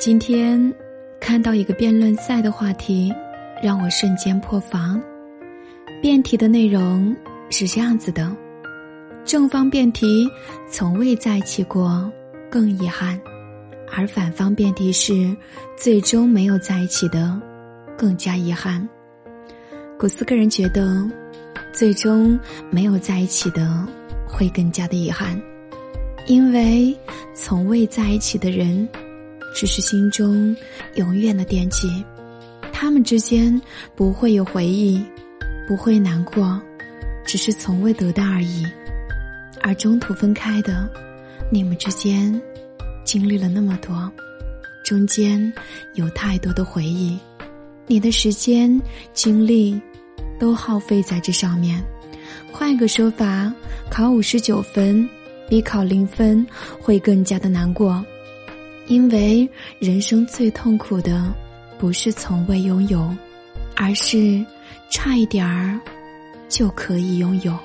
今天看到一个辩论赛的话题，让我瞬间破防。辩题的内容是这样子的：正方辩题从未在一起过，更遗憾；而反方辩题是最终没有在一起的，更加遗憾。古斯个人觉得，最终没有在一起的会更加的遗憾，因为从未在一起的人。只是心中永远的惦记，他们之间不会有回忆，不会难过，只是从未得到而已。而中途分开的，你们之间经历了那么多，中间有太多的回忆，你的时间精力都耗费在这上面。换一个说法，考五十九分比考零分会更加的难过。因为人生最痛苦的，不是从未拥有，而是差一点儿就可以拥有。